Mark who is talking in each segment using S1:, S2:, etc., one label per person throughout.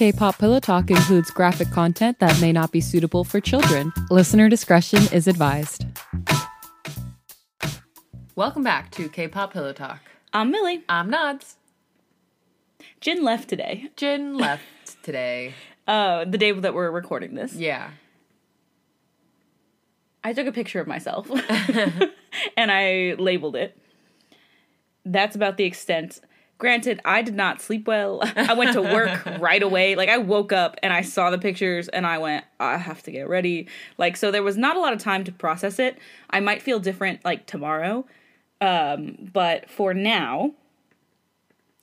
S1: K pop Pillow Talk includes graphic content that may not be suitable for children. Listener discretion is advised. Welcome back to K pop Pillow Talk.
S2: I'm Milly.
S1: I'm Nads.
S2: Jin left today.
S1: Jin left today.
S2: Uh, the day that we're recording this.
S1: Yeah.
S2: I took a picture of myself and I labeled it. That's about the extent. Granted, I did not sleep well. I went to work right away. Like I woke up and I saw the pictures and I went, I have to get ready. Like so there was not a lot of time to process it. I might feel different like tomorrow. Um, but for now,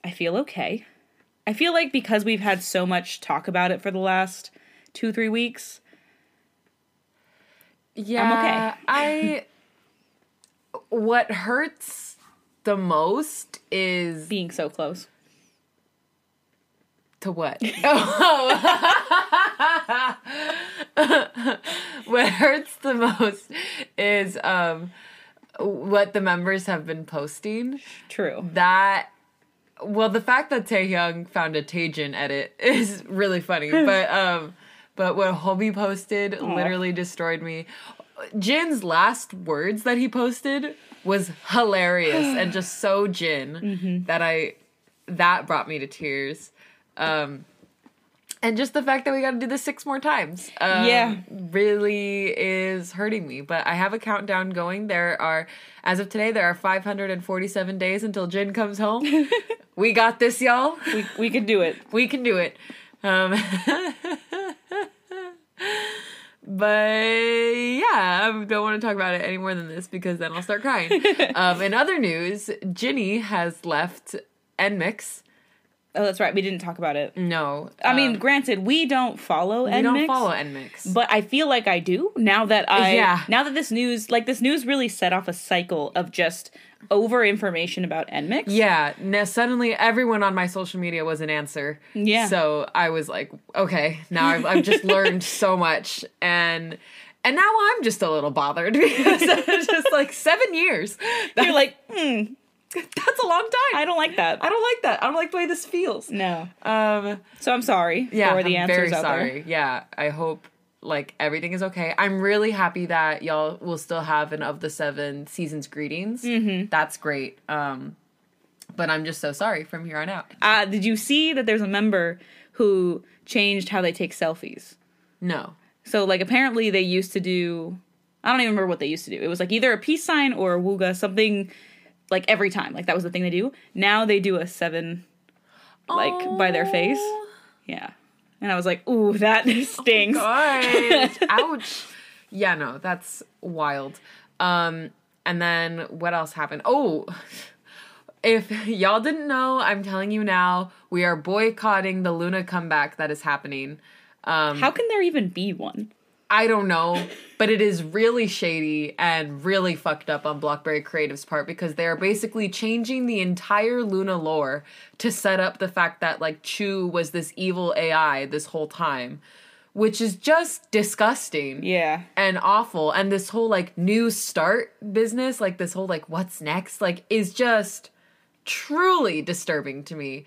S2: I feel okay. I feel like because we've had so much talk about it for the last 2-3 weeks,
S1: Yeah. I'm okay. I. What hurts the most is
S2: being so close.
S1: to what? what hurts the most is um what the members have been posting.
S2: True.
S1: That well, the fact that Taehyung found a Taejin edit is really funny, but um, but what Hobi posted literally destroyed me. Jin's last words that he posted was hilarious and just so Jin that I that brought me to tears. Um, and just the fact that we got to do this six more times, um,
S2: Yeah.
S1: really is hurting me. But I have a countdown going. There are, as of today, there are 547 days until Jin comes home. we got this, y'all.
S2: We we could do it.
S1: We can do it. Um, but yeah, I don't want to talk about it any more than this because then I'll start crying. um, in other news, Jinni has left NMIXX.
S2: Oh, that's right. We didn't talk about it.
S1: No,
S2: I mean,
S1: um,
S2: granted, we don't follow
S1: we
S2: NMIXX,
S1: don't follow NMIXX.
S2: but I feel like I do now that I
S1: Yeah.
S2: now that this news like this news really set off a cycle of just over information about NMIXX.
S1: Yeah, now suddenly everyone on my social media was an NSWER.
S2: Yeah.
S1: So I was like, okay, now I've, I've just learned so much, and and now I'm just a little bothered because it's just like seven years.
S2: You're like, hmm,
S1: That's a long time.
S2: I don't like that.
S1: I don't like that. I don't like the way this feels.
S2: no.
S1: Um,
S2: So I'm sorry
S1: yeah,
S2: for the
S1: I'm
S2: NSWERs
S1: very sorry. Yeah, I hope like everything is okay. I'm really happy that y'all will still have an of the seven seasons greetings. Mm-hmm. That's great. Um, but I'm just so sorry from here on out.
S2: Uh, did you see that there's a member who changed how they take selfies?
S1: No.
S2: So like apparently they used to do I don't even remember what they used to do. It was like either a peace sign or a wooga, something like every time. Like that was the thing they do. Now they do a seven like by their face. Yeah. And I was like, ooh, that stings.
S1: Gosh. Ouch. Yeah, no, that's wild. Um, and then what else happened? Oh, if y'all didn't know, I'm telling you now, we are boycotting the LOONA comeback that is happening. Um,
S2: How can there even be one?
S1: I don't know, but it is really shady and really fucked up on Blockberry Creative's part because they are basically changing the entire LOONA lore to set up the fact that like Chuu was this evil AI this whole time, which is just disgusting
S2: Yeah.
S1: and awful. And this whole like new start business, like this whole like what's next, like is just truly disturbing to me.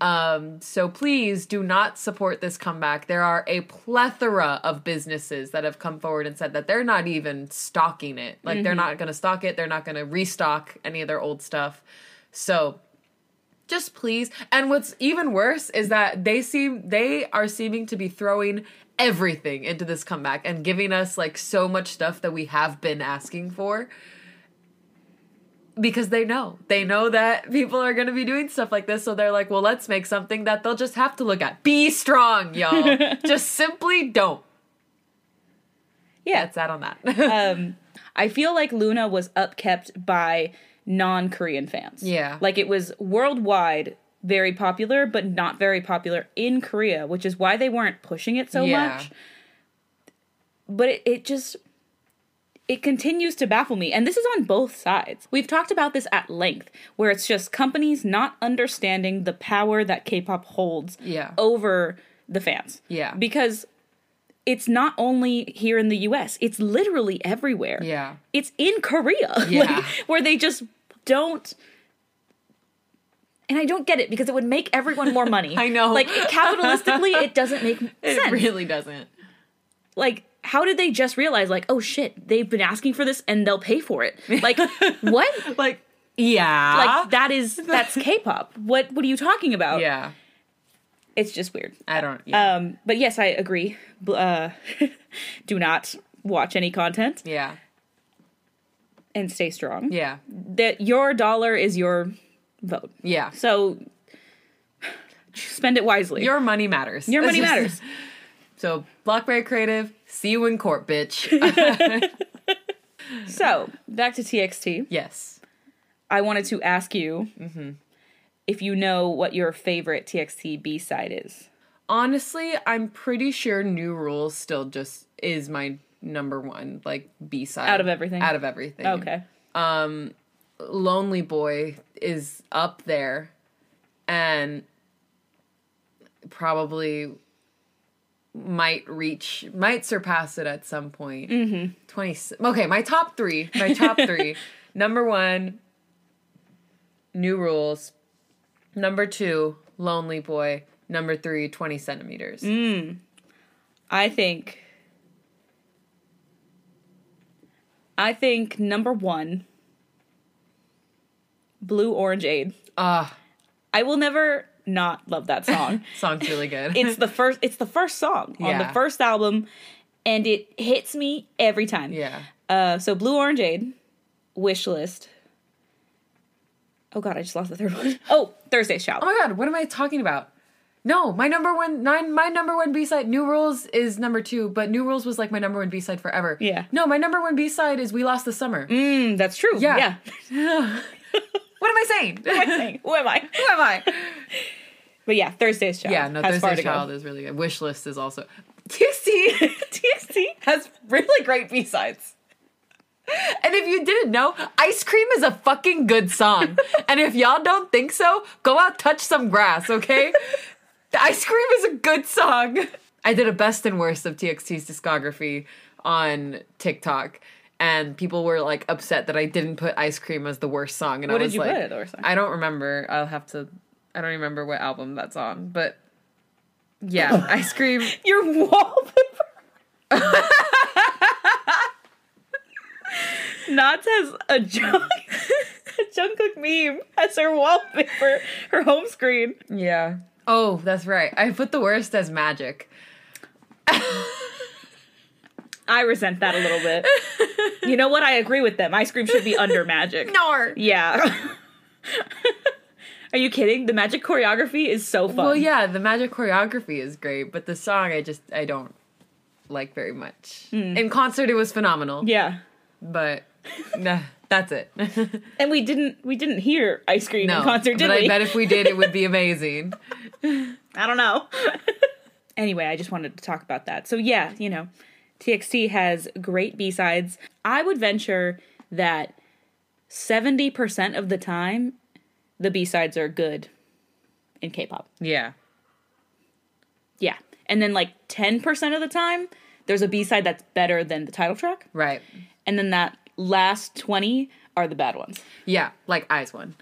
S1: Um, so please do not support this comeback. There are a plethora of businesses that have come forward and said that they're not even stocking it. Like they're not going to stock it. They're not going to restock any of their old stuff. So just please. And what's even worse is that they seem they are seeming to be throwing everything into this comeback and giving us like so much stuff that we have been asking for because they know they know that people are going to be doing stuff like this so they're like well let's make something that they'll just have to look at be strong y'all just simply don't
S2: Yeah.
S1: that's that on that
S2: um I feel like LOONA was upkept by non-Korean fans.
S1: Yeah.
S2: Like it was worldwide very popular, but not very popular in Korea, which is why they weren't pushing it so
S1: Yeah.
S2: much. But it, it just it continues to baffle me. And this is on both sides. We've talked about this at length, where it's just companies not understanding the power that K-pop holds
S1: Yeah.
S2: over the fans.
S1: Yeah.
S2: Because it's not only here in the US, it's literally everywhere.
S1: yeah
S2: It's in Korea.
S1: Yeah.
S2: like, where they just don't And I don't get it because it would make everyone more money.
S1: I know.
S2: Like capitalistically, it doesn't make sense.
S1: It really doesn't.
S2: like how did they just realize like oh shit they've been asking for this and they'll pay for it like what
S1: Like, yeah.
S2: like that is that's k-pop what what are you talking about
S1: yeah.
S2: it's just weird
S1: I don't. Yeah.
S2: um but yes i agree uh do not watch any content
S1: yeah.
S2: and stay strong
S1: Yeah.
S2: that your dollar is your vote
S1: Yeah.
S2: so spend it wisely
S1: Your money matters.
S2: your money matters
S1: So, Blockberry Creative, see you in court, bitch.
S2: so back to txt
S1: yes.
S2: i wanted to ask you
S1: Mm-hmm.
S2: if you know what your favorite txt b-side is
S1: Honestly, I'm pretty sure New Rules still just is my number one, like B side.
S2: Out of everything?
S1: Out of everything.
S2: okay
S1: Lonely Boy is up there and probably might reach, might surpass it at some point. Mm-hmm. 20. Okay, my top three. My top three. Number one, New Rules. Number two, Lonely Boy. Number three, 20 centimeters.
S2: I think I think number 1 Blue Orangeade.
S1: Ah,
S2: I will never not love that song.
S1: song's really good.
S2: it's the first it's the first song on the first album and it hits me every time.
S1: yeah.
S2: Uh so Blue Orangeade, Wish List. Oh god, I just lost the third one. Oh, Thursday's Child.
S1: Oh my god, what am I talking about? No, my number one nine my number one B side New Rules is number two, but New Rules was like my number one B side forever.
S2: Yeah.
S1: No, my number one B side is We Lost the Summer.
S2: Mm, that's true.
S1: Yeah.
S2: yeah.
S1: What am I saying?
S2: What am I saying? Who am I?
S1: Who am I?
S2: But yeah, Thursday's Child.
S1: Yeah, no,
S2: has far
S1: Thursday
S2: to go.
S1: Child is really good. Wish List is also TXT
S2: TXT.
S1: has really great B sides. And if you didn't know, Ice Cream is a fucking good song. and if y'all don't think so, go out touch some grass, okay? Ice Cream is a good song. I did a best and worst of TXT's discography on TikTok. And people were like upset that I didn't put Ice Cream as the worst song. And
S2: What
S1: I was like,
S2: put as the worst song?
S1: I don't remember. I'll have to. I don't remember what album that's on, but yeah, Ice Cream.
S2: Your wallpaper. Nads has a junk a Jungkook meme as her wallpaper, her home screen.
S1: Yeah. Oh, that's right. I put the worst as Magic.
S2: I resent that a little bit. You know what? I agree with them. Ice cream should be under magic.
S1: Nor.
S2: Yeah. Are you kidding? The magic choreography is so fun.
S1: Well, yeah, the Magic choreography is great, but the song I just I don't like very much. Hmm. In concert, it was phenomenal.
S2: Yeah.
S1: but nah, that's it.
S2: And we didn't we didn't hear ice cream
S1: no,
S2: in concert, did
S1: but
S2: we?
S1: I bet if we did, it would be amazing.
S2: I don't know. anyway, I just wanted to talk about that. So yeah, you know, TXT has great B-sides. I would venture that 70% of the time the B-sides are good in K-pop.
S1: Yeah.
S2: Yeah. And then like 10% of the time there's a B-side that's better than the title track,
S1: Right.
S2: and then that last 20 are the bad ones.
S1: Yeah, like IZ*ONE.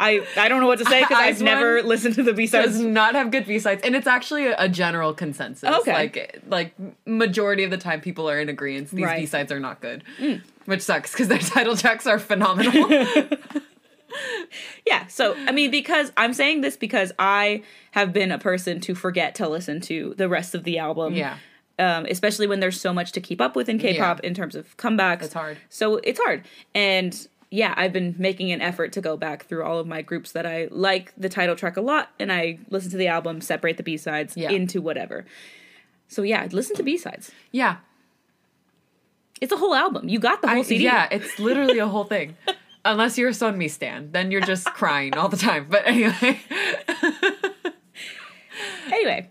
S2: I I don't know what to say because I've never listened to the B-sides.
S1: does not have good B sides, and it's actually a, a general consensus.
S2: Okay.
S1: like like majority of the time, people are in agreement. These
S2: Right. Mm.
S1: B sides are not good, which sucks because their title tracks are phenomenal.
S2: Yeah, so I mean, because I'm saying this because I have been a person to forget to listen to the rest of the album.
S1: yeah,
S2: Um, especially when there's so much to keep up with in K-pop in terms of comebacks.
S1: It's hard.
S2: So it's hard, and yeah, I've been making an effort to go back through all of my groups that I like the title track a lot, and I listen to the album, separate the B sides
S1: Yeah.
S2: into whatever. So yeah, listen to B sides.
S1: yeah,
S2: It's a whole album. You got the whole
S1: I-
S2: CD.
S1: yeah. It's literally a whole thing. Unless you're a Son Me stan, then you're just crying all the time. But anyway,
S2: Anyway,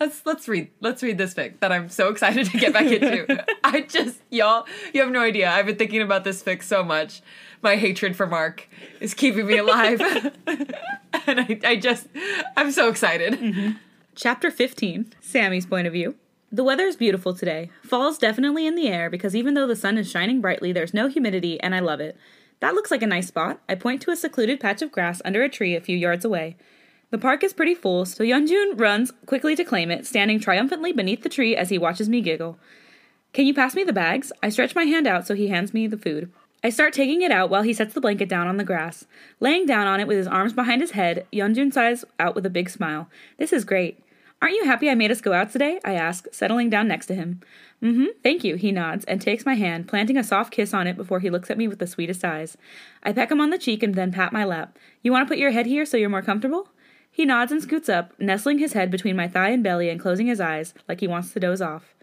S1: let's let's read let's read this fic that I'm so excited to get back into. I just y'all, you have no idea. I've been thinking about this fic so much. My hatred for Mark is keeping me alive, and I, I just I'm so excited. Mm-hmm.
S2: chapter 15, Sammy's point of view. The weather is beautiful today. Fall's definitely in the air because even though the sun is shining brightly, there's no humidity and I love it. That looks like a nice spot. I point to a secluded patch of grass under a tree a few yards away. The park is pretty full, so Yeonjun runs quickly to claim it, standing triumphantly beneath the tree as he watches me giggle. Can you pass me the bags? I stretch my hand out so he hands me the food. I start taking it out while he sets the blanket down on the grass. Laying down on it with his arms behind his head, Yeonjun sighs out with a big smile. This is great. Aren't you happy I made us go out today? I ask, settling down next to him. Mm hmm, thank you, he nods and takes my hand, planting a soft kiss on it before he looks at me with the sweetest eyes. I peck him on the cheek and then pat my lap. You want to put your head here so you're more comfortable? He nods and scoots up, nestling his head between my thigh and belly and closing his eyes, like he wants to doze off.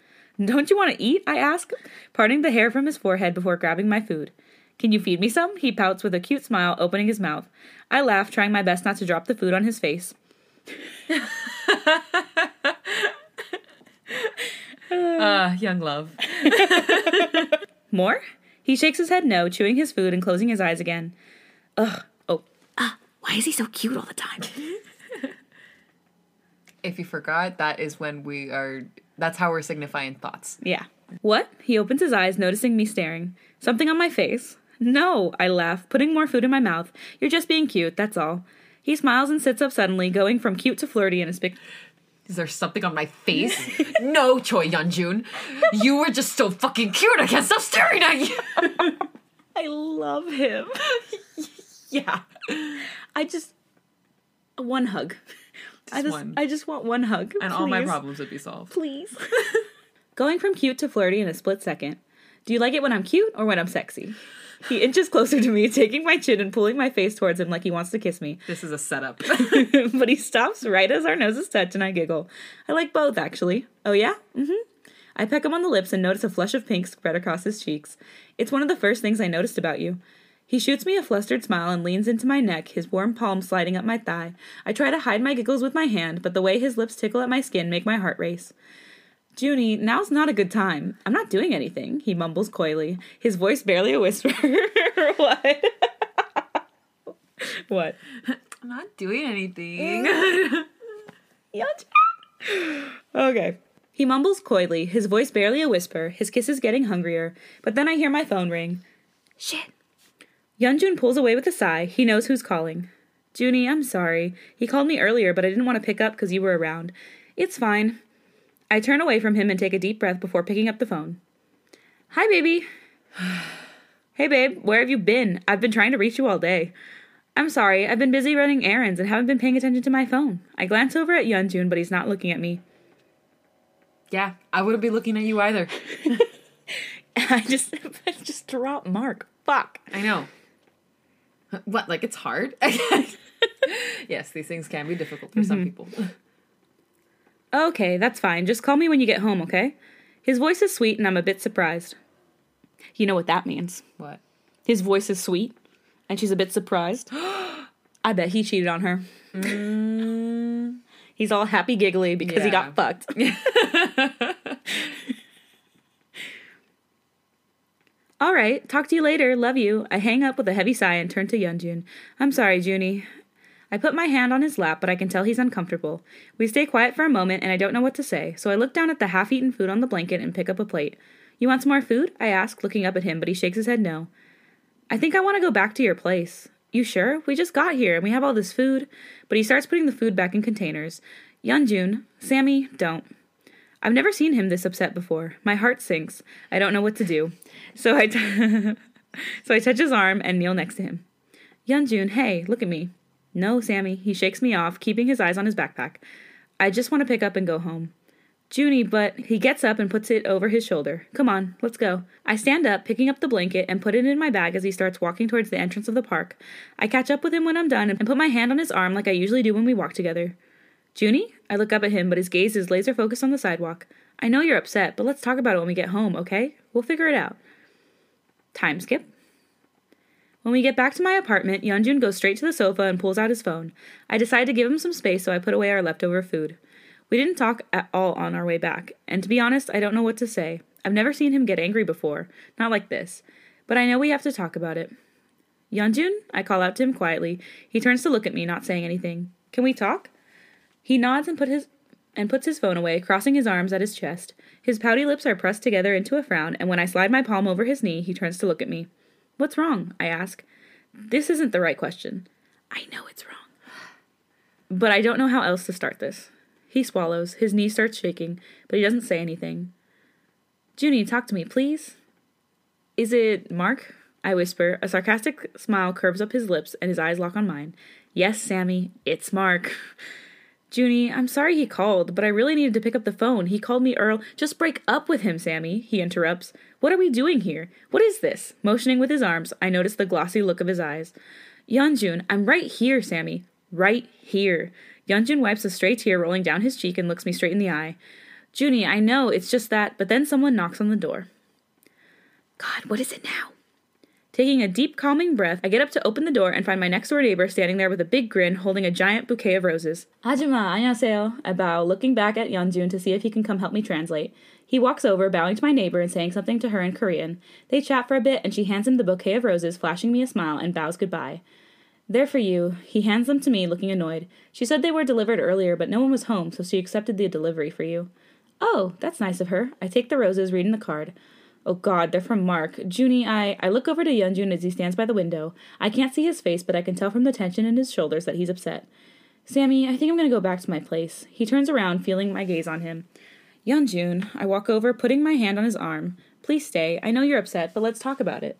S2: Don't you want to eat? I ask, parting the hair from his forehead before grabbing my food. Can you feed me some? He pouts with a cute smile, opening his mouth. I laugh, trying my best not to drop the food on his face.
S1: Ah, young love.
S2: More? He shakes his head no, chewing his food and closing his eyes again. Ugh. Oh. Ah, why is he so cute all the time?
S1: If you forgot, that is when we are. That's how we're signifying thoughts.
S2: Yeah. What? He opens his eyes, noticing me staring. Something on my face? No, I laugh, putting more food in my mouth. You're just being cute, that's all. He smiles and sits up suddenly, going from cute to flirty in a spic.
S1: Is there something on my face? no, Choi Yeonjun. You were just so fucking cute. I can't stop staring at you.
S2: I love him.
S1: yeah.
S2: I just one hug. I just
S1: one.
S2: I just want one hug.
S1: And all my problems would be solved.
S2: Please. Going from cute to flirty in a split second. Do you like it when I'm cute or when I'm sexy? He inches closer to me, taking my chin and pulling my face towards him like he wants to kiss me.
S1: This is a setup.
S2: but he stops right as our noses touch and I giggle. I like both, actually. Oh, yeah? Mm hmm. I peck him on the lips and notice a flush of pink spread across his cheeks. It's one of the first things I noticed about you. He shoots me a flustered smile and leans into my neck, his warm palm sliding up my thigh. I try to hide my giggles with my hand, but the way his lips tickle at my skin make my heart race. Junie, now's not a good time. I'm not doing anything, he mumbles coyly, his voice barely a whisper. what? what?
S1: I'm not doing anything.
S2: okay. He mumbles coyly, his voice barely a whisper, his kisses getting hungrier, but then I hear my phone ring. Shit. Yeonjun pulls away with a sigh. He knows who's calling. Junie, I'm sorry. He called me earlier, but I didn't want to pick up because you were around. It's fine. I turn away from him and take a deep breath before picking up the phone. Hi, baby. hey, babe, where have you been? I've been trying to reach you all day. I'm sorry, I've been busy running errands and haven't been paying attention to my phone. I glance over at Yeonjun, but he's not looking at me.
S1: yeah, I wouldn't be looking at you either.
S2: I just I just drop Mark. Fuck.
S1: I know. What? Like it's hard? yes, these things can be difficult for some mm-hmm. people.
S2: Okay, that's fine. Just call me when you get home, okay? His voice is sweet and I'm a bit surprised. You know what that means.
S1: What?
S2: His voice is sweet and she's a bit surprised. I bet he cheated on her.
S1: Mm,
S2: He's all happy giggly because he got fucked. All right, talk to you later. Love you. I hang up with a heavy sigh and turn to Yeonjun. I'm sorry, Junie. I put my hand on his lap, but I can tell he's uncomfortable. We stay quiet for a moment, and I don't know what to say, so I look down at the half eaten food on the blanket and pick up a plate. You want some more food? I ask, looking up at him, but he shakes his head no. I think I want to go back to your place. You sure? We just got here and we have all this food. But he starts putting the food back in containers. Yeonjun, Sammy, don't. I've never seen him this upset before. My heart sinks. I don't know what to do. So I, t- so I touch his arm and kneel next to him. Yeonjun, hey, look at me. No, Sammy. He shakes me off, keeping his eyes on his backpack. I just want to pick up and go home. Junie, but he gets up and puts it over his shoulder. Come on, let's go. I stand up, picking up the blanket, and put it in my bag as he starts walking towards the entrance of the park. I catch up with him when I'm done and put my hand on his arm like I usually do when we walk together. Junie? I look up at him, but his gaze is laser focused on the sidewalk. I know you're upset, but let's talk about it when we get home, okay? We'll figure it out. Time skip. When we get back to my apartment, Yeonjun goes straight to the sofa and pulls out his phone. I decide to give him some space, so I put away our leftover food. We didn't talk at all on our way back, and to be honest, I don't know what to say. I've never seen him get angry before, not like this. But I know we have to talk about it. Yeonjun? I call out to him quietly. He turns to look at me, not saying anything. Can we talk? He nods and put his and puts his phone away, crossing his arms at his chest. His pouty lips are pressed together into a frown, and when I slide my palm over his knee, he turns to look at me. What's wrong? I ask. This isn't the right question. I know it's wrong. But I don't know how else to start this. He swallows, his knee starts shaking, but he doesn't say anything. Junie, talk to me, please. Is it Mark? I whisper. A sarcastic smile curves up his lips and his eyes lock on mine. Yes, Sammy, it's Mark. Junie, I'm sorry he called, but I really needed to pick up the phone. He called me Earl. Just break up with him, Sammy, he interrupts. What are we doing here? What is this? Motioning with his arms, I notice the glossy look of his eyes. Yeonjun, I'm right here, Sammy. Right here. Yeonjun wipes a stray tear rolling down his cheek and looks me straight in the eye. Junie, I know, it's just that, but then someone knocks on the door. God, what is it now? Taking a deep, calming breath, I get up to open the door and find my next door neighbor standing there with a big grin holding a giant bouquet of roses. Ajima, 안녕하세요. I bow, looking back at Yeonjun to see if he can come help me translate. He walks over, bowing to my neighbor and saying something to her in Korean. They chat for a bit and she hands him the bouquet of roses, flashing me a smile and bows goodbye. They're for you. He hands them to me, looking annoyed. She said they were delivered earlier, but no one was home, so she accepted the delivery for you. Oh, that's nice of her. I take the roses, reading the card. Oh god, they're from Mark. Junie, I I look over to Yeonjun as he stands by the window. I can't see his face, but I can tell from the tension in his shoulders that he's upset. Sammy, I think I'm gonna go back to my place. He turns around, feeling my gaze on him. Yeonjun, I walk over, putting my hand on his arm. Please stay. I know you're upset, but let's talk about it.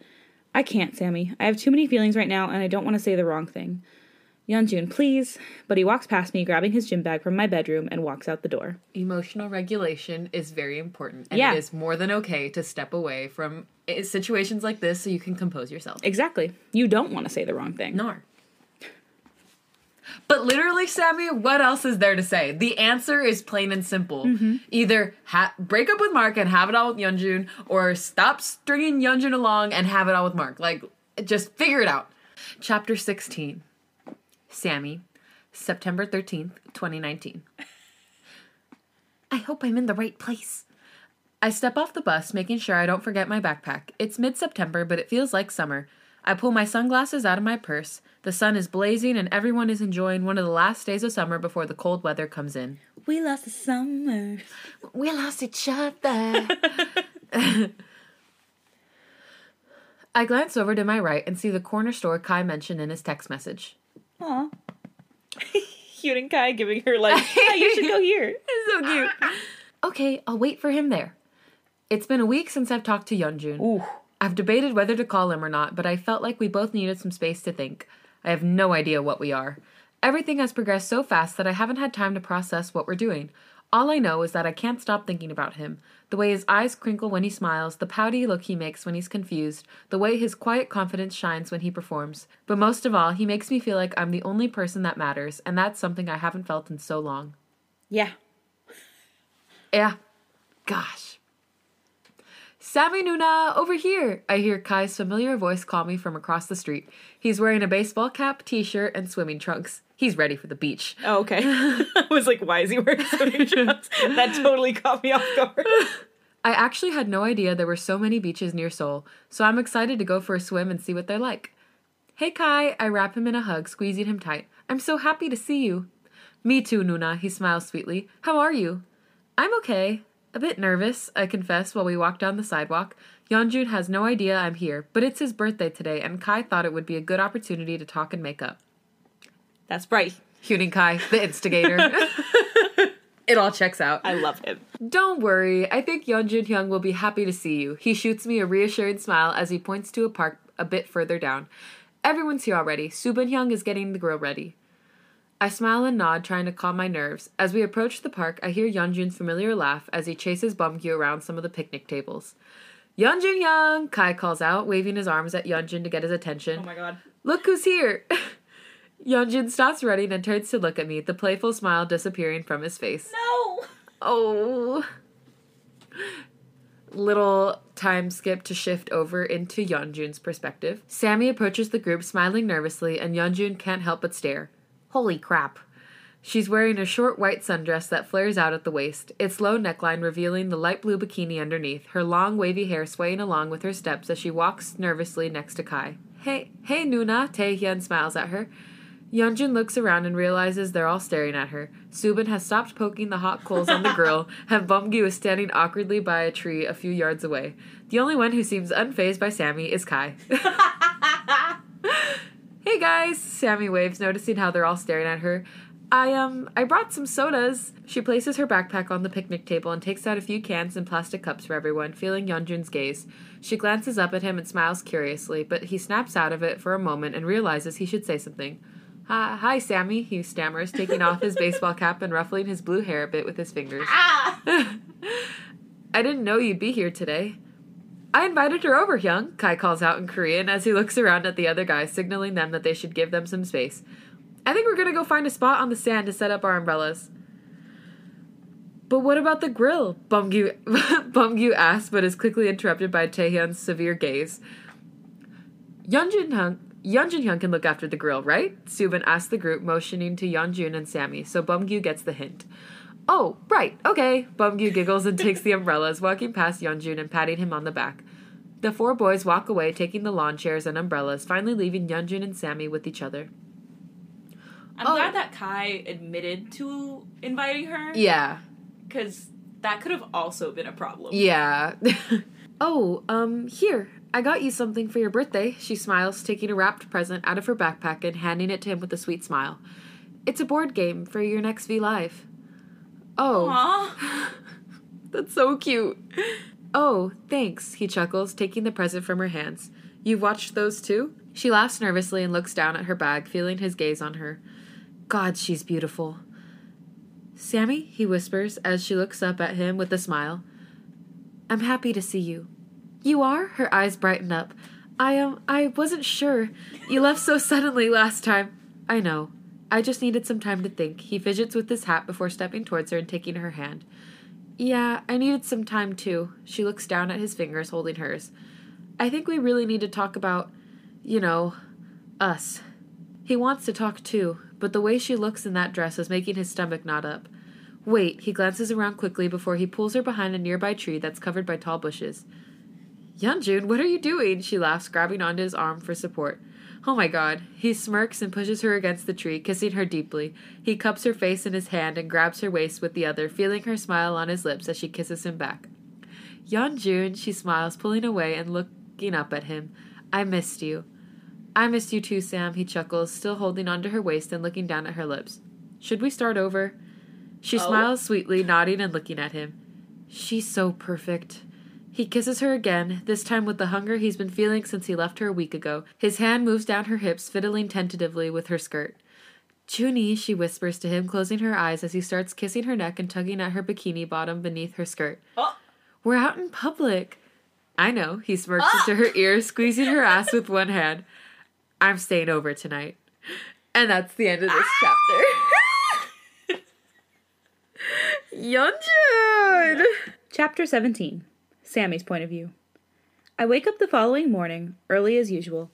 S2: I can't, Sammy. I have too many feelings right now, and I don't want to say the wrong thing. Yeonjun, please. But he walks past me, grabbing his gym bag from my bedroom, and walks out the door.
S1: Emotional regulation is very important. And
S2: Yeah.
S1: it is more than okay to step away from situations like this so you can compose yourself.
S2: Exactly. You don't want to say the wrong thing.
S1: Nor. But literally, Sammy, what else is there to say? The answer is plain and simple. Mm-hmm. Either ha- break up with Mark and have it all with Yeonjun, or stop stringing Yeonjun along and have it all with Mark. Like, just figure it out. Chapter 16 Sammy, September 13th, 2019. I hope I'm in the right place. I step off the bus, making sure I don't forget my backpack. It's mid September, but it feels like summer. I pull my sunglasses out of my purse. The sun is blazing, and everyone is enjoying one of the last days of summer before the cold weather comes in.
S2: We lost the summer.
S1: We lost each other. I glance over to my right and see the corner store Kai mentioned in his text message.
S2: Aw. Huening Kai giving her like, yeah, you should go here.
S1: It's so cute. okay, I'll wait for him there. It's been a week since I've talked to Yeonjun.
S2: Ooh.
S1: I've debated whether to call him or not, but I felt like we both needed some space to think. I have no idea what we are. Everything has progressed so fast that I haven't had time to process what we're doing. All I know is that I can't stop thinking about him. The way his eyes crinkle when he smiles, the pouty look he makes when he's confused, the way his quiet confidence shines when he performs. But most of all, he makes me feel like I'm the only person that matters, and that's something I haven't felt in so long.
S2: Yeah.
S1: Yeah. Gosh. Sammy Nuna, over here! I hear Kai's familiar voice call me from across the street. He's wearing a baseball cap, t shirt, and swimming trunks. He's ready for the beach.
S2: Oh, okay. I was like, why is he wearing swimming trunks? That totally caught me off guard.
S1: I actually had no idea there were so many beaches near Seoul, so I'm excited to go for a swim and see what they're like. Hey Kai, I wrap him in a hug, squeezing him tight. I'm so happy to see you. Me too, Nuna, he smiles sweetly. How are you? I'm okay. A bit nervous, I confess, while we walk down the sidewalk. Yeonjun has no idea I'm here, but it's his birthday today, and Kai thought it would be a good opportunity to talk and make up.
S2: That's right.
S1: Huening Kai, the instigator. it all checks out.
S2: I love him.
S1: Don't worry, I think Yeonjun Hyung will be happy to see you. He shoots me a reassuring smile as he points to a park a bit further down. Everyone's here already. Soobin Hyung is getting the grill ready. I smile and nod, trying to calm my nerves. As we approach the park, I hear Yeonjun's familiar laugh as he chases Beomgyu around some of the picnic tables. Yeonjun Hyung! Kai calls out, waving his arms at Yeonjun to get his attention.
S2: Oh my god.
S1: Look who's here! Yeonjun stops running and turns to look at me, the playful smile disappearing from his face.
S2: No!
S1: Oh. Little time skip to shift over into Yeonjun's perspective. Sammy approaches the group smiling nervously, and Yeonjun can't help but stare. Holy crap. She's wearing a short white sundress that flares out at the waist, its low neckline revealing the light blue bikini underneath, her long wavy hair swaying along with her steps as she walks nervously next to Kai. Hey, hey Nuna, Taehyun smiles at her. Yeonjun looks around and realizes they're all staring at her. Soobin has stopped poking the hot coals on the grill, and Beomgyu is standing awkwardly by a tree a few yards away. The only one who seems unfazed by Sammy is Kai. hey guys, Sammy waves, noticing how they're all staring at her. I um I brought some sodas. She places her backpack on the picnic table and takes out a few cans and plastic cups for everyone, feeling Yeonjun's gaze. She glances up at him and smiles curiously, but he snaps out of it for a moment and realizes he should say something. Hi, hi, Sammy, he stammers, taking off his baseball cap and ruffling his blue hair a bit with his fingers.
S2: Ah!
S1: I didn't know you'd be here today. I invited her over, Hyung, Kai calls out in Korean as he looks around at the other guys, signaling them that they should give them some space. I think we're gonna go find a spot on the sand to set up our umbrellas. But what about the grill? Beomgyu, Beomgyu asks, but is quickly interrupted by Taehyun's severe gaze. Yeonjun Hyung can look after the grill, right? Soobin asks the group, motioning to Yeonjun and Sammy, so Beomgyu gets the hint. Oh, right, okay. Beomgyu giggles and takes the umbrellas, walking past Yeonjun and patting him on the back. The four boys walk away, taking the lawn chairs and umbrellas, finally leaving Yeonjun and Sammy with each other.
S2: I'm
S1: Oh.
S2: glad that Kai admitted to inviting her
S1: Yeah,
S2: because that could have also been a problem.
S1: yeah. oh, um, here. I got you something for your birthday. She smiles, taking a wrapped present out of her backpack and handing it to him with a sweet smile. It's a board game for your next V Live. Oh. That's so cute. Oh, thanks, he chuckles, taking the present from her hands. You've watched those too? She laughs nervously and looks down at her bag, feeling his gaze on her. God, she's beautiful. Sammy, he whispers as she looks up at him with a smile. I'm happy to see you. You are? Her eyes brighten up. I um I wasn't sure. You left so suddenly last time. I know. I just needed some time to think. He fidgets with his hat before stepping towards her and taking her hand. Yeah, I needed some time too. She looks down at his fingers holding hers. I think we really need to talk about, you know, us. He wants to talk too, but the way she looks in that dress is making his stomach knot up. Wait, he glances around quickly before he pulls her behind a nearby tree that's covered by tall bushes. Yeonjun, what are you doing? She laughs, grabbing onto his arm for support. Oh my god. He smirks and pushes her against the tree, kissing her deeply. He cups her face in his hand and grabs her waist with the other, feeling her smile on his lips as she kisses him back. Yeonjun, she smiles, pulling away and looking up at him. I missed you. I missed you too, Sam, he chuckles, still holding onto her waist and looking down at her lips. Should we start over? She
S2: Oh.
S1: smiles sweetly, nodding and looking at him. She's so perfect. He kisses her again, this time with the hunger he's been feeling since he left her a week ago. His hand moves down her hips, fiddling tentatively with her skirt. Junie, she whispers to him, closing her eyes as he starts kissing her neck and tugging at her bikini bottom beneath her skirt.
S2: Oh,
S1: We're out in public. I know, he smirks into ah. her ear, squeezing her ass with one hand. I'm staying over tonight. And that's the end of this ah. chapter. Yeonjun!
S2: Chapter 17 Sammy's Point of View. I wake up the following morning, early as usual.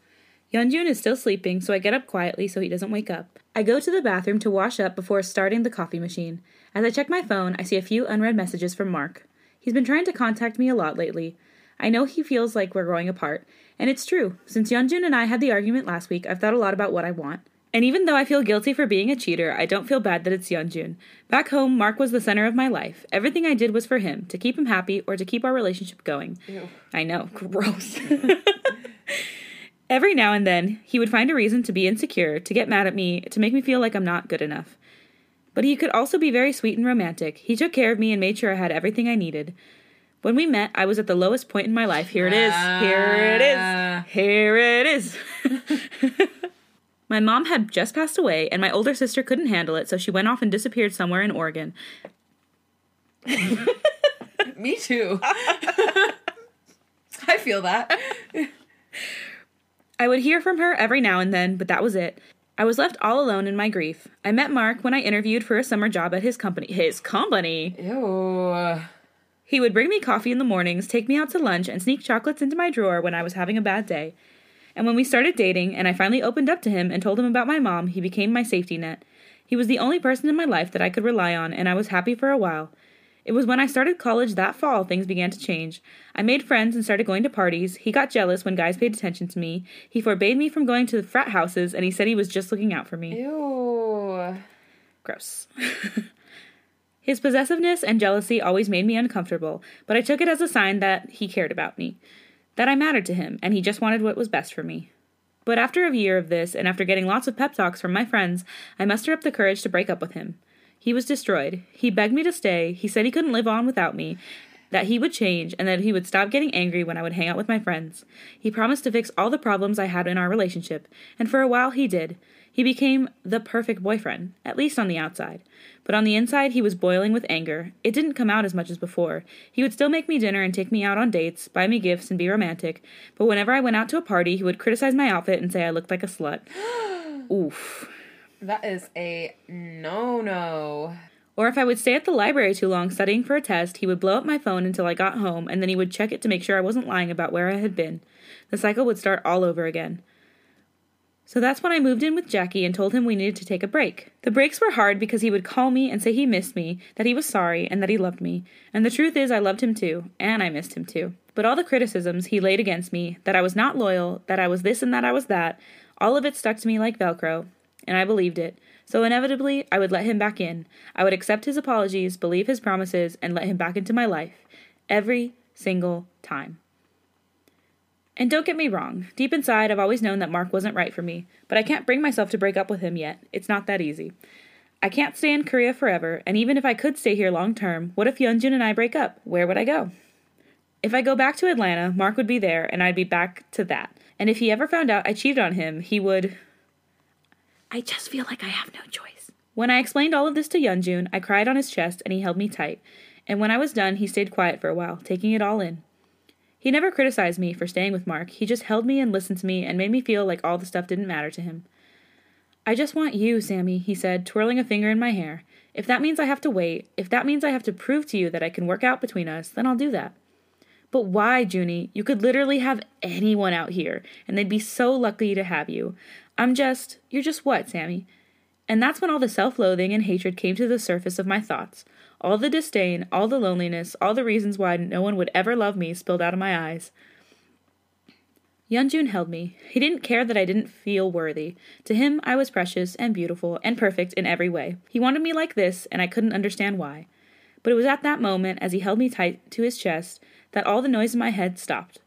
S2: Yeonjun is still sleeping, so I get up quietly so he doesn't wake up. I go to the bathroom to wash up before starting the coffee machine. As I check my phone, I see a few unread messages from Mark. He's been trying to contact me a lot lately. I know he feels like we're growing apart, and it's true. Since Yeonjun and I had the argument last week, I've thought a lot about what I want. And even though I feel guilty for being a cheater, I don't feel bad that it's Yeonjun. Back home, Mark was the center of my life. Everything I did was for him, to keep him happy or to keep our relationship going. I know, gross. Every now and then, he would find a reason to be insecure, to get mad at me, to make me feel like I'm not good enough. But he could also be very sweet and romantic. He took care of me and made sure I had everything I needed. When we met, I was at the lowest point in my life. Here it is. Here it is. Ah. Here it is. my mom had just passed away, and my older sister couldn't handle it, so she went off and disappeared somewhere in Oregon.
S1: Me too. I feel that.
S2: I would hear from her every now and then, but that was it. I was left all alone in my grief. I met Mark when I interviewed for a summer job at his company. His company?
S1: Ew.
S2: He would bring me coffee in the mornings, take me out to lunch, and sneak chocolates into my drawer when I was having a bad day. And when we started dating, and I finally opened up to him and told him about my mom, he became my safety net. He was the only person in my life that I could rely on, and I was happy for a while. It was when I started college that fall things began to change. I made friends and started going to parties. He got jealous when guys paid attention to me. He forbade me from going to the frat houses and he said he was just looking out for me.
S1: Ew.
S2: Gross. His possessiveness and jealousy always made me uncomfortable, but I took it as a sign that he cared about me, that I mattered to him, and he just wanted what was best for me. But after a year of this, and after getting lots of pep talks from my friends, I mustered up the courage to break up with him. He was destroyed. He begged me to stay. He said he couldn't live on without me, that he would change, and that he would stop getting angry when I would hang out with my friends. He promised to fix all the problems I had in our relationship, and for a while he did. He became the perfect boyfriend, at least on the outside. But on the inside, he was boiling with anger. It didn't come out as much as before. He would still make me dinner and take me out on dates, buy me gifts, and be romantic. But whenever I went out to a party, he would criticize my outfit and say I looked like a slut. Oof.
S1: That is a no no.
S2: Or if I would stay at the library too long studying for a test, he would blow up my phone until I got home, and then he would check it to make sure I wasn't lying about where I had been. The cycle would start all over again. So that's when I moved in with Jackie and told him we needed to take a break. The breaks were hard because he would call me and say he missed me, that he was sorry, and that he loved me. And the truth is, I loved him too, and I missed him too. But all the criticisms he laid against me, that I was not loyal, that I was this and that I was that, all of it stuck to me like Velcro, and I believed it. So inevitably, I would let him back in. I would accept his apologies, believe his promises, and let him back into my life. Every single time. And don't get me wrong, deep inside, I've always known that Mark wasn't right for me, but I can't bring myself to break up with him yet. It's not that easy. I can't stay in Korea forever, and even if I could stay here long term, what if Yeonjun and I break up? Where would I go? If I go back to Atlanta, Mark would be there, and I'd be back to that. And if he ever found out I cheated on him, he would. I just feel like I have no choice. When I explained all of this to Yeonjun, I cried on his chest, and he held me tight. And when I was done, he stayed quiet for a while, taking it all in. He never criticized me for staying with Mark. He just held me and listened to me and made me feel like all the stuff didn't matter to him. I just want you, Sammy, he said, twirling a finger in my hair. If that means I have to wait, if that means I have to prove to you that I can work out between us, then I'll do that. But why, Junie? You could literally have anyone out here, and they'd be so lucky to have you. I'm just. You're just what, Sammy? And that's when all the self loathing and hatred came to the surface of my thoughts. All the disdain, all the loneliness, all the reasons why no one would ever love me spilled out of my eyes. Yeonjun held me. He didn't care that I didn't feel worthy. To him, I was precious and beautiful and perfect in every way. He wanted me like this, and I couldn't understand why. But it was at that moment, as he held me tight to his chest, that all the noise in my head stopped.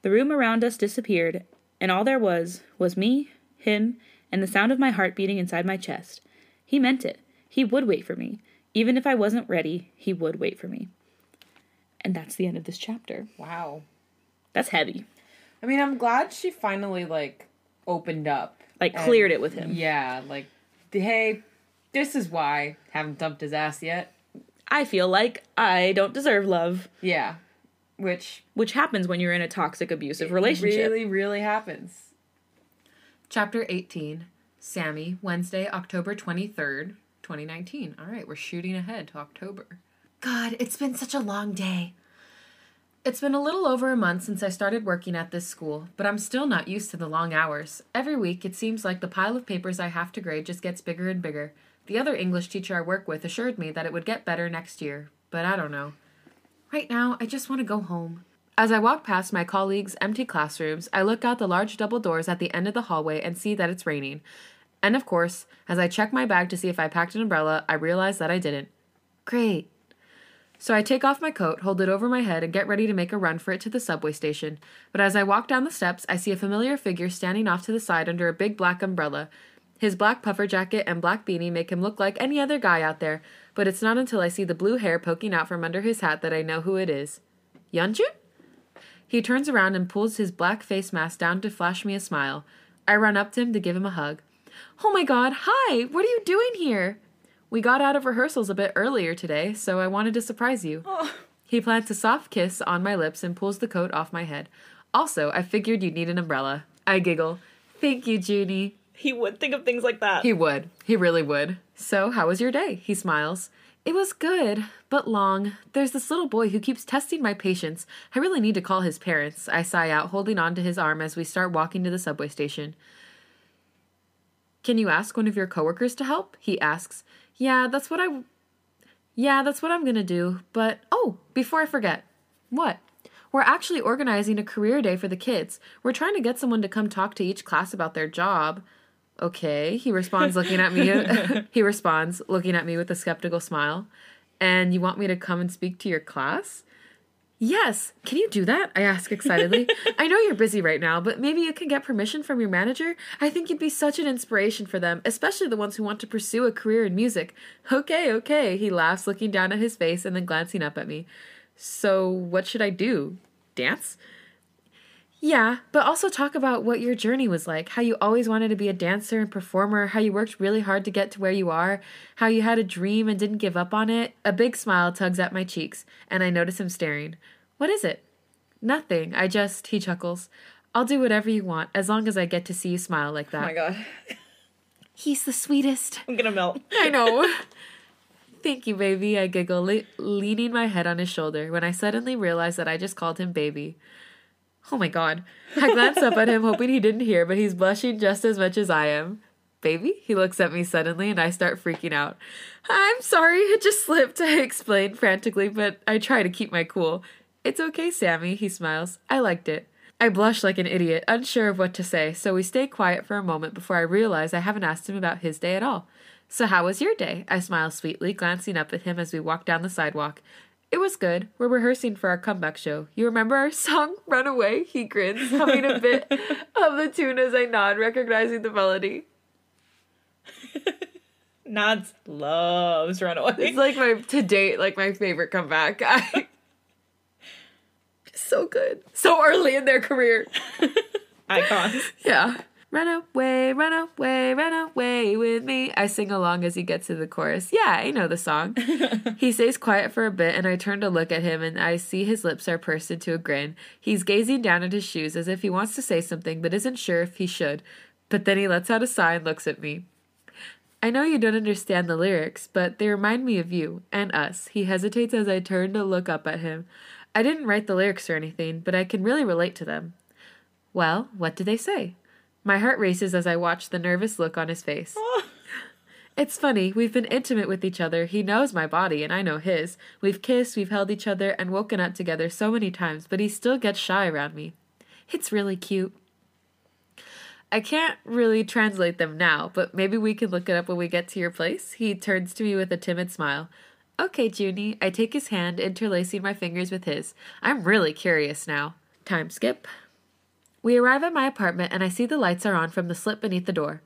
S2: The room around us disappeared, and all there was was me, him, and the sound of my heart beating inside my chest. He meant it. He would wait for me. Even if I wasn't ready, he would wait for me. And that's the end of this chapter.
S1: Wow.
S2: That's heavy.
S1: I mean, I'm glad she finally like opened up.
S2: Like
S1: and-
S2: cleared it with him.
S1: Yeah, like hey, this is why I haven't dumped his ass yet.
S2: I feel like I don't deserve love,
S1: Yeah. Which
S2: which happens when you're in a toxic abusive relationship.
S1: really really happens. Chapter 18. Sammy, Wednesday, October 23rd, 2019. All right, we're shooting ahead to October. God, it's been such a long day. It's been a little over a month since I started working at this school, but I'm still not used to the long hours. Every week, it seems like the pile of papers I have to grade just gets bigger and bigger. The other English teacher I work with assured me that it would get better next year, but I don't know. Right now, I just want to go home. As I walk past my colleagues' empty classrooms, I look out the large double doors at the end of the hallway and see that it's raining. And of course, as I check my bag to see if I packed an umbrella, I realize that I didn't. Great. So I take off my coat, hold it over my head, and get ready to make a run for it to the subway station. But as I walk down the steps, I see a familiar figure standing off to the side under a big black umbrella. His black puffer jacket and black beanie make him look like any other guy out there, but it's not until I see the blue hair poking out from under his hat that I know who it is. Yeonjun? He turns around and pulls his black face mask down to flash me a smile. I run up to him to give him a hug. Oh my god, hi! What are you doing here? We got out of rehearsals a bit earlier today, so I wanted to surprise you. Oh. He plants a soft kiss on my lips and pulls the coat off my head. Also, I figured you'd need an umbrella. I giggle. Thank you, Junie.
S2: He would think of things like that.
S1: He would. He really would. So, how was your day? He smiles. It was good, but long. There's this little boy who keeps testing my patience. I really need to call his parents. I sigh out, holding on to his arm as we start walking to the subway station. Can you ask one of your coworkers to help? He asks. Yeah, that's what I. Yeah, that's what I'm gonna do. But, oh, before I forget. What? We're actually organizing a career day for the kids. We're trying to get someone to come talk to each class about their job. Okay, he responds, looking at me. he responds, looking at me with a skeptical smile. And you want me to come and speak to your class? Yes. Can you do that? I ask excitedly. I know you're busy right now, but maybe you can get permission from your manager? I think you'd be such an inspiration for them, especially the ones who want to pursue a career in music. Okay, okay. He laughs, looking down at his face and then glancing up at me. So, what should I do? Dance? Yeah, but also talk about what your journey was like, how you always wanted to be a dancer and performer, how you worked really hard to get to where you are, how you had a dream and didn't give up on it. A big smile tugs at my cheeks, and I notice him staring. What is it? Nothing. I just, he chuckles. I'll do whatever you want, as long as I get to see you smile like that.
S2: Oh my god.
S1: He's the sweetest.
S2: I'm gonna melt.
S1: I know. Thank you, baby, I giggle, le- leaning my head on his shoulder when I suddenly realize that I just called him baby. Oh my god. I glance up at him, hoping he didn't hear, but he's blushing just as much as I am. Baby? He looks at me suddenly, and I start freaking out. I'm sorry, it just slipped, I explain frantically, but I try to keep my cool. It's okay, Sammy, he smiles. I liked it. I blush like an idiot, unsure of what to say, so we stay quiet for a moment before I realize I haven't asked him about his day at all. So, how was your day? I smile sweetly, glancing up at him as we walk down the sidewalk. It was good. We're rehearsing for our comeback show. You remember our song, Runaway? He grins, humming a bit of the tune as I nod, recognizing the melody.
S2: Nads loves Runaway.
S1: It's like my, to date, like my favorite comeback. I, so good. So early in their career.
S2: Icons.
S1: Yeah. Run away, run away, run away with me. I sing along as he gets to the chorus. Yeah, I know the song. he stays quiet for a bit, and I turn to look at him, and I see his lips are pursed into a grin. He's gazing down at his shoes as if he wants to say something, but isn't sure if he should. But then he lets out a sigh and looks at me. I know you don't understand the lyrics, but they remind me of you and us. He hesitates as I turn to look up at him. I didn't write the lyrics or anything, but I can really relate to them. Well, what do they say? My heart races as I watch the nervous look on his face. It's funny, we've been intimate with each other. He knows my body, and I know his. We've kissed, we've held each other, and woken up together so many times, but he still gets shy around me. It's really cute. I can't really translate them now, but maybe we can look it up when we get to your place. He turns to me with a timid smile. Okay, Junie. I take his hand, interlacing my fingers with his. I'm really curious now. Time skip. We arrive at my apartment, and I see the lights are on from the slit beneath the door.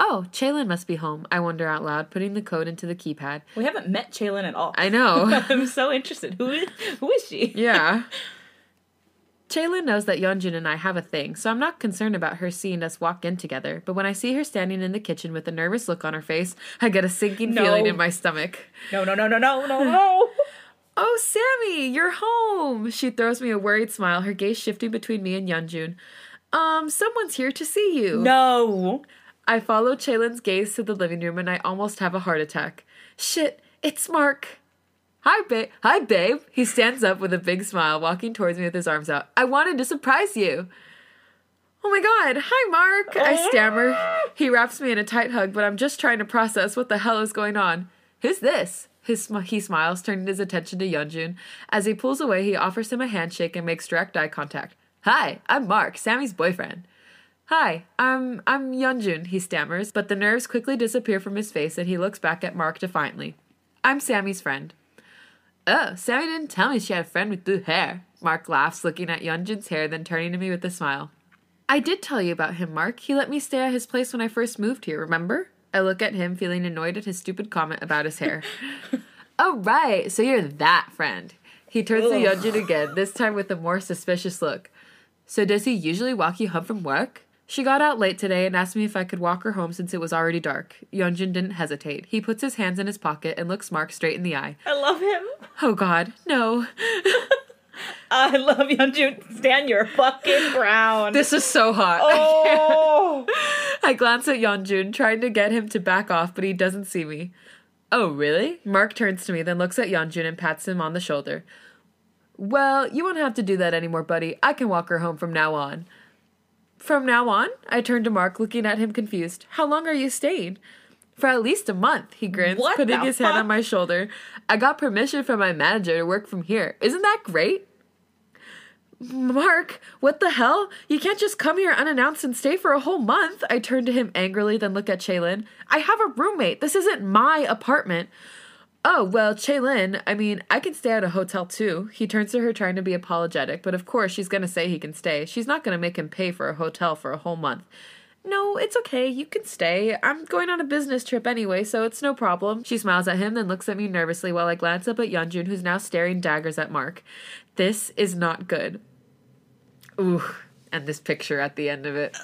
S1: Oh, Chaylin must be home, I wonder out loud, putting the code into the keypad.
S2: We haven't met Chaylin at all.
S1: I know.
S2: I'm so interested. Who is who is she?
S1: yeah. Chaylin knows that Yeonjun and I have a thing, so I'm not concerned about her seeing us walk in together. But when I see her standing in the kitchen with a nervous look on her face, I get a sinking
S2: No.
S1: feeling in my stomach.
S2: No, no, no, no, no, no, no.
S1: Oh, Sammy, you're home. She throws me a worried smile, her gaze shifting between me and Yeonjun. Um, someone's here to see you.
S2: no.
S1: I follow Chaylin's gaze to the living room and I almost have a heart attack. Shit, it's Mark. Hi, babe. Hi, babe. He stands up with a big smile, walking towards me with his arms out. I wanted to surprise you. Oh my god. Hi, Mark. I stammer. He wraps me in a tight hug, but I'm just trying to process what the hell is going on. Who's this? His sm- he smiles, turning his attention to Yeonjun. As he pulls away, he offers him a handshake and makes direct eye contact. Hi, I'm Mark, Sammy's boyfriend. Hi, I'm I'm Yeonjun, he stammers, but the nerves quickly disappear from his face and he looks back at Mark defiantly. I'm Sammy's friend. Oh, Sammy didn't tell me she had a friend with blue hair. Mark laughs, looking at Yeonjun's hair, then turning to me with a smile. I did tell you about him, Mark. He let me stay at his place when I first moved here, remember? I look at him, feeling annoyed at his stupid comment about his hair. oh, right, so you're that friend. He turns to
S2: Ugh.
S1: Yeonjun again, this time with a more suspicious look. So does he usually walk you home from work? She got out late today and asked me if I could walk her home since it was already dark. Yeonjun didn't hesitate. He puts his hands in his pocket and looks Mark straight in the eye.
S2: I love him.
S1: Oh god, no.
S2: I love Yeonjun. Stan your fucking ground.
S1: This is so hot.
S2: oh.
S1: I glance at Yeonjun, trying to get him to back off, but he doesn't see me. Oh, really? Mark turns to me, then looks at Yeonjun and pats him on the shoulder. Well, you won't have to do that anymore, buddy. I can walk her home from now on. From now on? I turned to Mark, looking at him confused. How long are you staying? For at least a month, he grins,
S2: What
S1: putting his hand on my shoulder. I got permission from my manager to work from here. Isn't that great? Mark, what the hell? You can't just come here unannounced and stay for a whole month. I turned to him angrily, then looked at Chaylin. I have a roommate. This isn't my apartment. Oh, well, Chaylin, I mean, I can stay at a hotel too. He turns to her trying to be apologetic, but of course she's gonna say he can stay. She's not gonna make him pay for a hotel for a whole month. No, it's okay. You can stay. I'm going on a business trip anyway, so it's no problem. She smiles at him, then looks at me nervously while I glance up at Yeonjun, who's now staring daggers at Mark. This is not good. Ooh, and this picture at the end of it.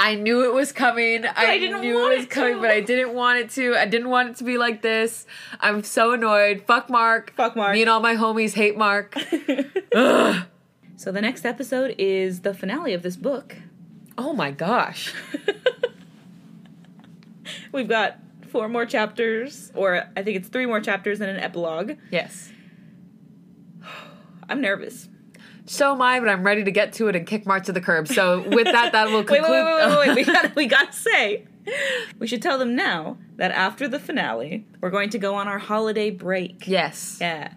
S1: I knew it was coming. I,
S2: didn't
S1: knew
S2: want
S1: it was
S2: it
S1: coming,
S2: to.
S1: but I didn't want it to. I didn't want it to be like this. I'm so annoyed. Fuck Mark.
S2: Fuck Mark.
S1: Me and all my homies hate Mark.
S2: So the next episode is the finale of this book.
S1: oh my gosh.
S2: We've got four more chapters, or I think it's three more chapters and an epilogue.
S1: Yes.
S2: I'm nervous.
S1: So am I, but I'm ready to get to it and kick Mark to the curb. So with that, that will conclude.
S2: wait, wait, wait, wait, wait. we gotta, we gotta say, we should tell them now that after the finale, we're going to go on our holiday break.
S1: yes.
S2: Yeah.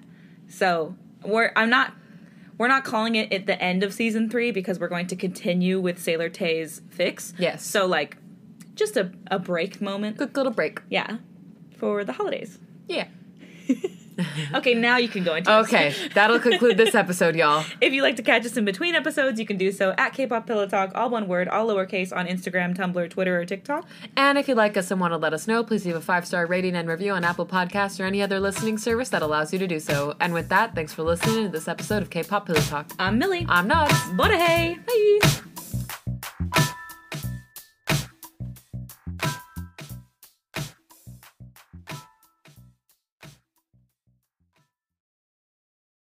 S2: So we're I'm not we're not calling it at the end of season three because we're going to continue with sailortaefics.
S1: Yes.
S2: So like just a, a break moment.
S1: Quick little break.
S2: Yeah. For the holidays.
S1: Yeah.
S2: Okay, now you can go into.
S1: Okay, that'll conclude this episode, y'all.
S2: If you'd like to catch us in between episodes, you can do so at K-pop Pillow Talk, all one word, all lowercase on Instagram, Tumblr, Twitter, or TikTok.
S1: And if you like us and want to let us know, please leave a five star rating and review on Apple Podcasts or any other listening service that allows you to do so. And with that, thanks for listening to this episode of K pop Pillow Talk.
S2: I'm Milly.
S1: I'm Nads.
S2: Bye. Bye.